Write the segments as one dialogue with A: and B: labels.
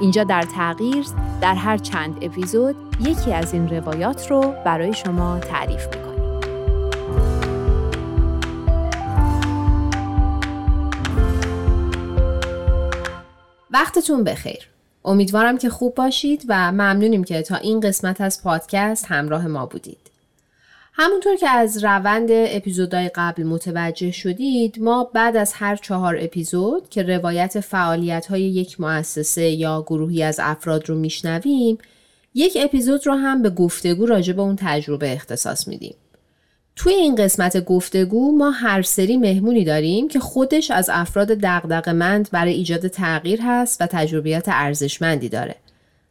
A: اینجا در تغییر در هر چند اپیزود یکی از این روایات رو برای شما تعریف می‌کنیم. وقتتون بخیر. امیدوارم که خوب باشید و ممنونیم که تا این قسمت از پادکست همراه ما بودید. همونطور که از روند اپیزودهای قبل متوجه شدید ما بعد از هر چهار اپیزود که روایت فعالیت های یک مؤسسه یا گروهی از افراد رو میشنویم یک اپیزود رو هم به گفتگو راجع به اون تجربه اختصاص میدیم. توی این قسمت گفتگو ما هر سری مهمونی داریم که خودش از افراد مند برای ایجاد تغییر هست و تجربیات ارزشمندی داره.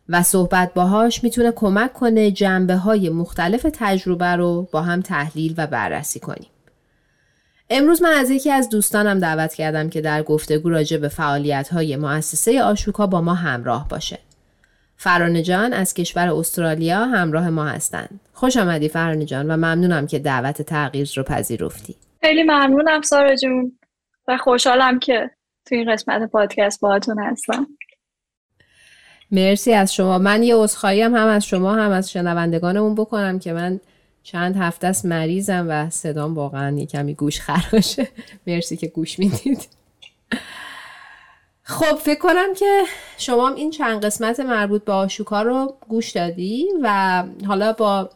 A: و صحبت باهاش می‌تونه کمک کنه جنبه های مختلف تجربه رو با هم تحلیل و بررسی کنیم. امروز من از یکی از دوستانم دعوت کردم که در گفتگو راجع به فعالیت های مؤسسه آشوکا با ما همراه باشه. فرانه جان از کشور استرالیا همراه ما هستند. خوش آمدی فرانه جان و ممنونم که دعوت تغییر رو پذیرفتی.
B: خیلی ممنونم سارا جون و خوشحالم که تو این قسمت پادکست باهاتون هستم.
A: مرسی از شما. من یه عذرخواهی هم, هم از شما هم از شنوندگانمون بکنم که من چند هفته است مریضم و صدام واقعا یه کمی گوش خراشه مرسی که گوش می‌دید. خب فکر کنم که شما هم این چند قسمت مربوط به آشوکا رو گوش دادی و حالا با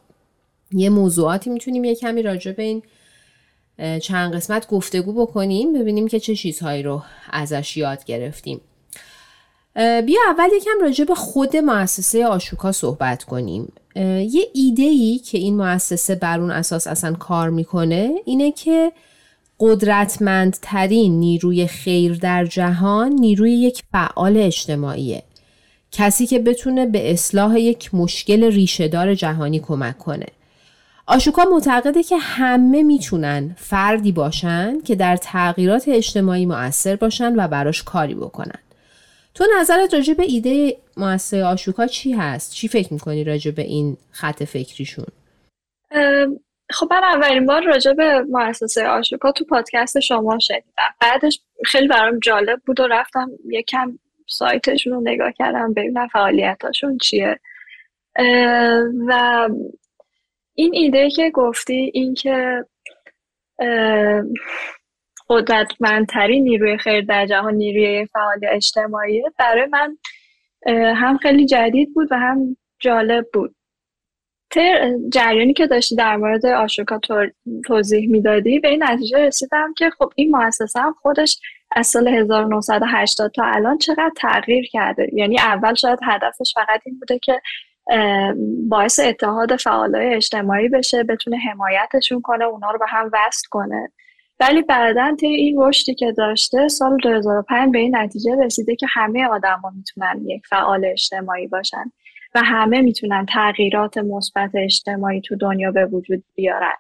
A: یه موضوعاتی می‌تونیم یه کمی راجع به این چند قسمت گفتگو بکنیم ببینیم که چه چیزهایی رو ازش یاد گرفتیم. بیا اول یکم راجع به خود مؤسسه آشوکا صحبت کنیم. یه ایده ای که این مؤسسه بر اون اساس اصلا کار می‌کنه اینه که قدرتمندترین نیروی خیر در جهان نیروی یک فعال اجتماعیه. کسی که بتونه به اصلاح یک مشکل ریشهدار جهانی کمک کنه. آشوکا معتقده که همه می‌تونن فردی باشن که در تغییرات اجتماعی مؤثر باشن و براش کاری بکنن. تو نظرت راجع به ایده مؤسسه آشوکا چی هست؟ چی فکر می‌کنی راجع به این خط فکریشون؟
B: خب من اولین بار راجع به مؤسسه آشوکا تو پادکست شما شنیدم بعدش خیلی برام جالب بود و رفتم یکم سایتشون رو نگاه کردم ببینم فعالیتاشون چیه و این ایده که گفتی این که قدرتمندترین نیروی خیر در جهان نیروی فعال اجتماعی. برای من هم خیلی جدید بود و هم جالب بود. جریانی که داشتی در مورد آشوکا توضیح می‌دادی به این نتیجه رسیدم که خب این مؤسسه هم خودش از سال 1980 تا الان چقدر تغییر کرده. یعنی اول شاید هدفش فقط این بوده که باعث اتحاد فعالای اجتماعی بشه بتونه حمایتشون کنه اونا رو به هم وصل کنه. ولی بعدا طی این رشدی که داشته سال 2005 به این نتیجه رسیده که همه آدما می‌تونن یک فعال اجتماعی باشن و همه می‌تونن تغییرات مثبت اجتماعی تو دنیا به وجود بیارن.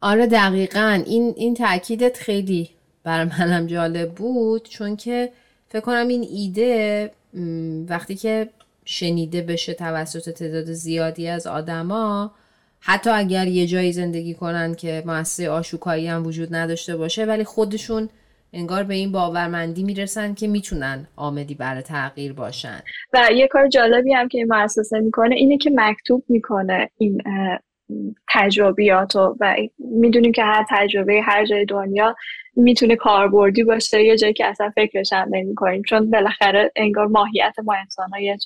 A: آره دقیقا. این این تاکیدت خیلی بر منم جالب بود چون که فکر کنم این ایده وقتی که شنیده بشه توسط تعداد زیادی از آدما حتی اگر یه جایی زندگی کنن که مؤسسه آشوکایی هم وجود نداشته باشه ولی خودشون انگار به این باورمندی می‌رسن که می‌تونن آمدی برای تغییر باشن.
B: و یه کار جالبی هم که این مؤسسه می‌کنه اینه که مکتوب می‌کنه این تجربیات و, و می‌دونیم که هر تجربه هر جای دنیا می‌تونه کاربردی باشه یه جایی که اصلا فکرش هم نمی کنیم چون بالاخره انگار ماهیت ما انسان ها یه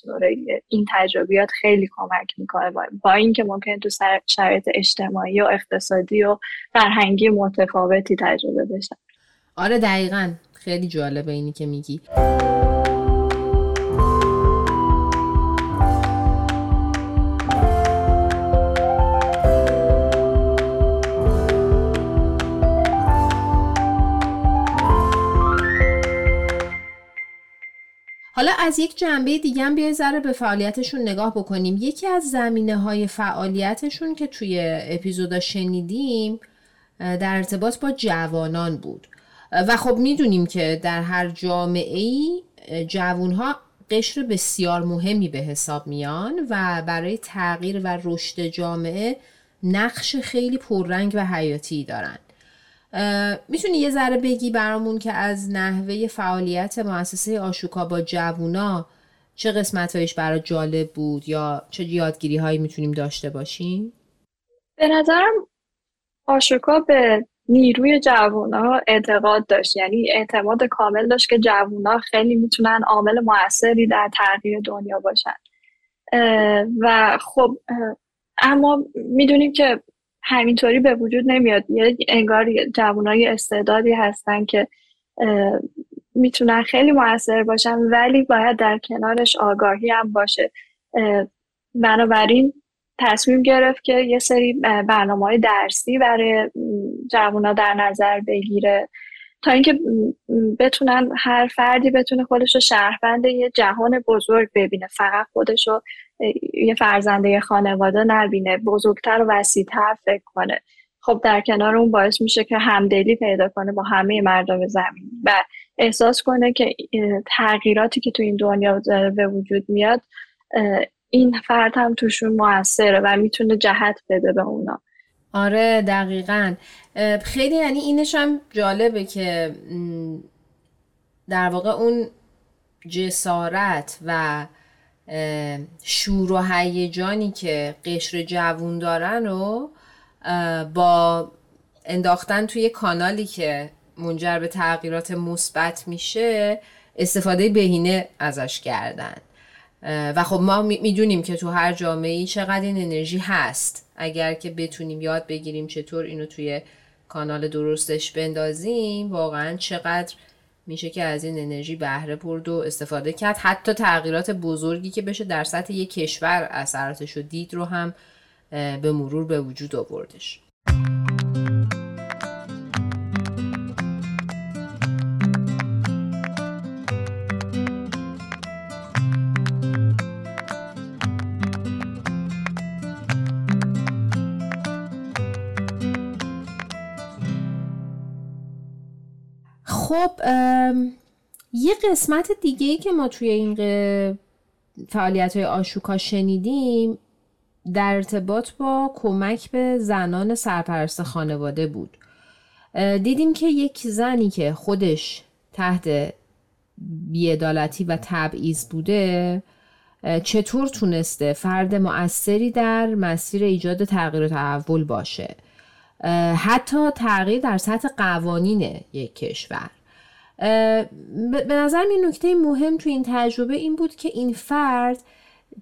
B: این تجربیات خیلی کمک می‌کنه. با, با اینکه ممکن تو شرایط اجتماعی و اقتصادی و فرهنگی متفاوتی تجربه بشن
A: آره دقیقا. خیلی جالبه اینی که میگی. حالا از یک جنبه دیگه هم بیای ذره به فعالیتشون نگاه بکنیم. یکی از زمینه های فعالیتشون که توی اپیزودا شنیدیم در ارتباط با جوانان بود. و خب می‌دونیم که در هر جامعه ای جوانها قشر بسیار مهمی به حساب میان و برای تغییر و رشد جامعه نقش خیلی پررنگ و حیاتی دارن. می‌تونی یه ذره بگی برامون که از نحوه فعالیت مؤسسه آشوکا با جوونا چه قسمت هایش برای جالب بود یا چه یادگیری هایی می‌تونیم داشته باشیم؟
B: به نظرم آشوکا به نیروی جوونا اعتقاد داشت یعنی اعتماد کامل داشت که جوونا خیلی می‌تونن عامل موثری در تغییر دنیا باشن و خب اما می‌دونیم که همینطوری به وجود نمیاد. یه انگار جوانای استعدادی هستن که می‌تونن خیلی موثر باشن ولی باید در کنارش آگاهی هم باشه. بنابراین تصمیم گرفت که یه سری برنامه های درسی برای جوانا در نظر بگیره. تا اینکه بتونن هر فردی بتونه خودش رو شهروند یه جهان بزرگ ببینه. فقط خودش رو یه فرزنده خانواده نبینه بزرگتر و وسیعتر فکر کنه. خب در کنار اون باعث میشه که همدلی پیدا کنه با همه مردم زمین و احساس کنه که تغییراتی که تو این دنیا به وجود میاد این فرد هم توشون موثره و می‌تونه جهت بده به اونا.
A: آره دقیقا. خیلی یعنی اینش هم جالبه که در واقع اون جسارت و شور و هیجانی که قشر جوون دارن رو با انداختن توی کانالی که منجر به تغییرات مثبت میشه استفاده بهینه ازش کردن. و خب ما می‌دونیم که تو هر جامعه چقدر این انرژی هست. اگر که بتونیم یاد بگیریم چطور اینو توی کانال درستش بندازیم واقعا چقدر میشه که از این انرژی بهره برد و استفاده کرد. حتی تغییرات بزرگی که بشه در سطح یک کشور اثراتش رو دید رو هم به مرور به وجود آوردش. قسمت دیگه ای که ما توی این فعالیت های آشوکا شنیدیم در ارتباط با کمک به زنان سرپرست خانواده بود. دیدیم که یک زنی که خودش تحت بیعدالتی و تبعیض بوده چطور تونسته فرد مؤثری در مسیر ایجاد تغییر و تحول باشه؟ حتی تغییر در سطح قوانین یک کشور. به نظر این نکته مهم تو این تجربه این بود که این فرد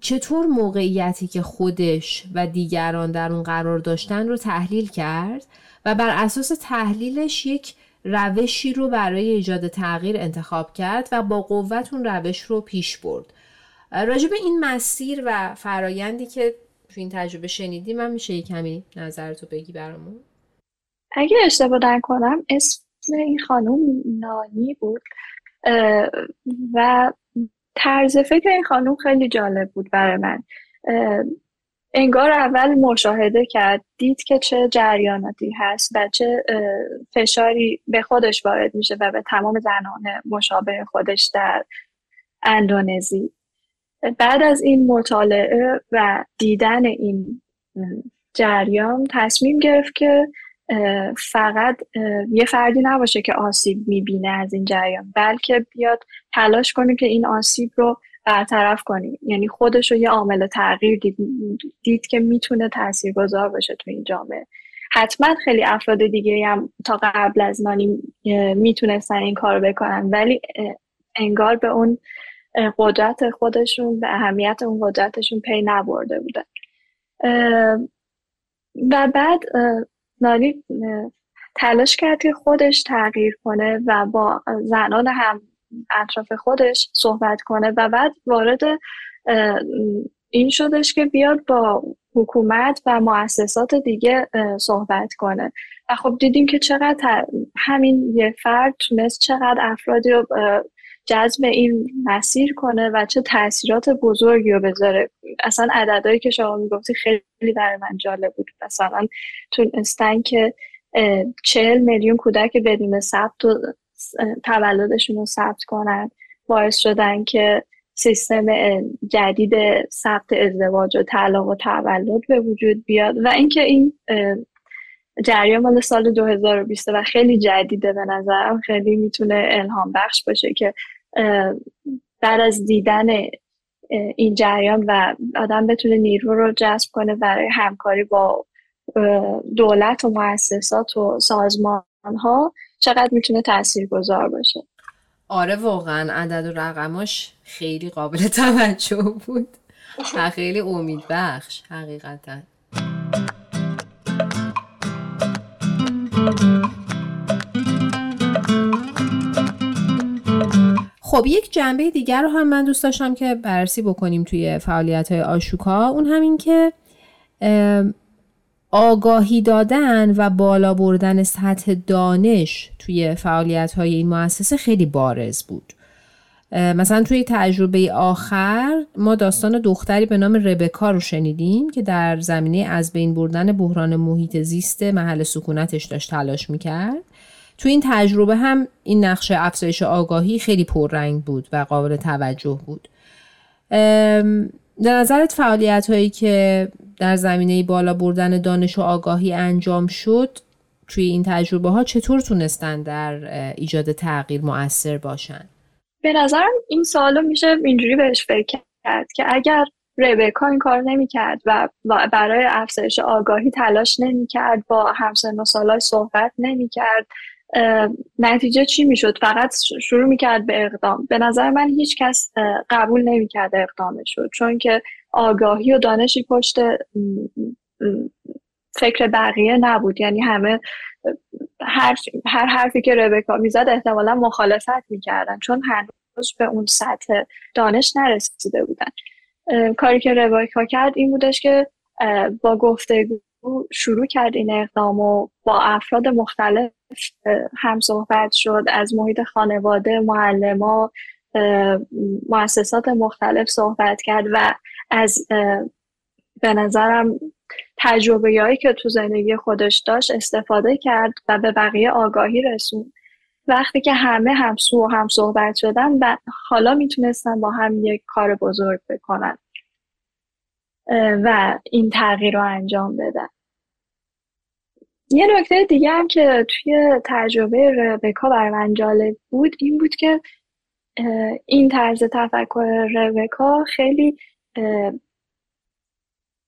A: چطور موقعیتی که خودش و دیگران در اون قرار داشتن رو تحلیل کرد و بر اساس تحلیلش یک روشی رو برای ایجاد تغییر انتخاب کرد و با قوت اون روش رو پیش برد. راجع به این مسیر و فرایندی که تو این تجربه شنیدی من میشه کمی نظرتو بگی برامون؟
B: اگه اشتباه کنم اسم این خانم نانی بود. و طرز فکر این خانم خیلی جالب بود برای من. انگار اول مشاهده کرد دید که چه جریاناتی هست و چه فشاری به خودش وارد میشه و به تمام زنان مشابه خودش در اندونزی. بعد از این مطالعه و دیدن این جریان تصمیم گرفت که فقط یه فردی نباشه که آسیب می‌بینه از این جریان بلکه بیاد تلاش کنه که این آسیب رو برطرف کنیم یعنی خودش رو یه عامل تغییر دید, دید که می‌تونه تاثیرگذار باشه تو این جامعه. حتما خیلی افراد دیگه هم تا قبل از نانی می‌تونستن این کار بکنن ولی انگار به اون قدرت خودشون به اهمیت اون قدرتشون پی نبرده بودن. و بعد نانی تلاش کرد که خودش تغییر کنه و با زنان هم اطراف خودش صحبت کنه و بعد وارد این شدش که بیاد با حکومت و مؤسسات دیگه صحبت کنه. و خب دیدیم که چقدر همین یه فرد تونست چقدر افرادی رو جذب این مسیر کنه و چه تاثیرات بزرگی رو بذاره. اصلا عددهایی که شما می‌گفتی خیلی برای من جالب بود. مثلا تونستن که چهل میلیون کودک بدون ثبت و تولدشون رو ثبت کنن. باعث شدن که سیستم جدید ثبت ازدواج و طلاق و تولد به وجود بیاد. و اینکه این جریان مال سال 2020 و خیلی جدیده به نظرم. خیلی می‌تونه الهام بخش باشه که بعد از دیدن این جریان و آدم بتونه نیرو رو جذب کنه برای همکاری با دولت و مؤسسات و سازمان ها چقدر می‌تونه تأثیر گذار باشه.
A: آره واقعا عدد و رقماش خیلی قابل توجه بود خیلی امید بخش حقیقتا. خب یک جنبه دیگر رو هم من دوست داشتم که بررسی بکنیم توی فعالیت های آشوکا. اون همین که آگاهی دادن و بالا بردن سطح دانش توی فعالیت های این مؤسسه خیلی بارز بود. مثلا توی تجربه آخر ما داستان دختری به نام ربکا رو شنیدیم که در زمینه از بین بردن بحران محیط زیست محل سکونتش داشت تلاش می‌کرد. تو این تجربه هم این نقشه افزایش آگاهی خیلی پررنگ بود و قابل توجه بود در نظرت فعالیت هایی که در زمینه بالا بردن دانش و آگاهی انجام شد توی این تجربه ها چطور تونستن در ایجاد تغییر مؤثر باشن؟
B: به نظرم این سوالو میشه اینجوری بهش فکر کرد که اگر ربکا این کار نمی‌کرد و برای افزایش آگاهی تلاش نمی‌کرد با همسن و سالای صحبت نمی‌کرد نتیجه چی می‌شد؟ فقط شروع می‌کرد به اقدام. به نظر من هیچ کس قبول نمی‌کرد اقدامش شد چون که آگاهی و دانشی پشت فکر بقیه نبود. یعنی همه هر, هر حرفی که ربکا می‌زد احتمالا مخالفت می‌کردن چون هنوز به اون سطح دانش نرسیده بودن. کاری که ربکا کرد این بودش که با گفتگو شروع کرد این اقدام و با افراد مختلف هم صحبت شد از محیط خانواده معلما مؤسسات مختلف صحبت کرد و از به نظرم تجربه هایی که تو زندگی خودش داشت استفاده کرد و به بقیه آگاهی رسون وقتی که همه همسو و هم صحبت شدن و حالا می‌تونستن با هم یک کار بزرگ بکنن و این تغییر رو انجام بدن. یه نکته دیگه هم که توی تجربه ربکا بر من جالب بود این بود که این طرز تفکر ربکا خیلی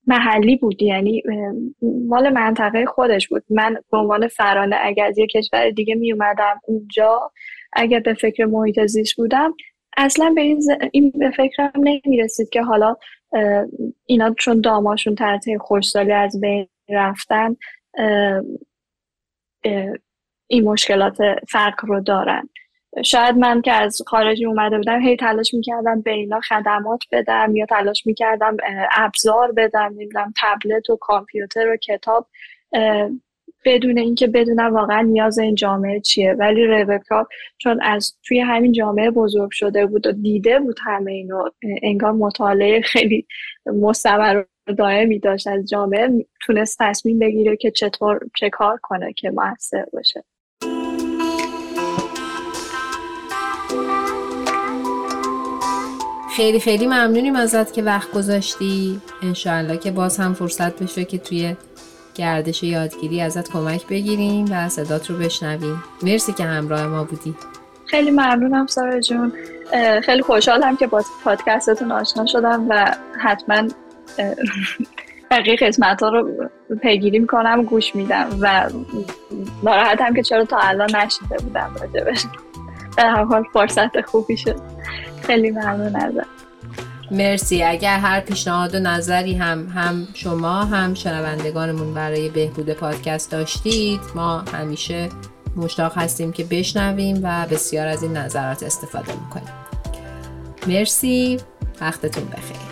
B: محلی بود. یعنی مال منطقه خودش بود. من به عنوان فرانه اگر از یه کشور دیگه می اومدم اونجا اگر به فکر محیط زیست بودم اصلا به این, این به فکرم نمی رسید که حالا اینا چون داماشون تحت خوشسالی از بین رفتن این مشکلات فرق رو دارن. شاید من که از خارجی اومده بودم هی تلاش می‌کردم به اینا خدمات بدم یا تلاش می‌کردم ابزار بدم نمی‌دونم تبلت و کامپیوتر و کتاب بدون اینکه بدونم واقعا نیاز این جامعه چیه. ولی ربکا چون از توی همین جامعه بزرگ شده بود و دیده بود همه اینو انگار مطالعه خیلی مستمر دائمی داشت از جامعه تونست تصمیم بگیره که چطور چه کار کنه که موثر باشه
A: خیلی خیلی ممنونیم ازت که وقت گذاشتی. انشاءالله که باز هم فرصت بشه که توی گردش یادگیری ازت کمک بگیریم و صدات رو بشنویم. مرسی که همراه ما بودی.
B: خیلی ممنونم سارا جون. خیلی خوشحالم که با پادکستتون آشنا شدم و حتما بقیه قسمت ها رو پیگیری می‌کنم گوش میدم و ناراحتم که چرا تا الان نشیده بودم راجبش. در هر حال فرصت خوبی شد. خیلی ممنون ازم
A: مرسی. اگر هر پیشنهاد و نظری هم هم شما هم شنوندگانمون برای بهبود پادکست داشتید ما همیشه مشتاق هستیم که بشنویم و بسیار از این نظرات استفاده می‌کنیم. مرسی. وقتتون بخیر.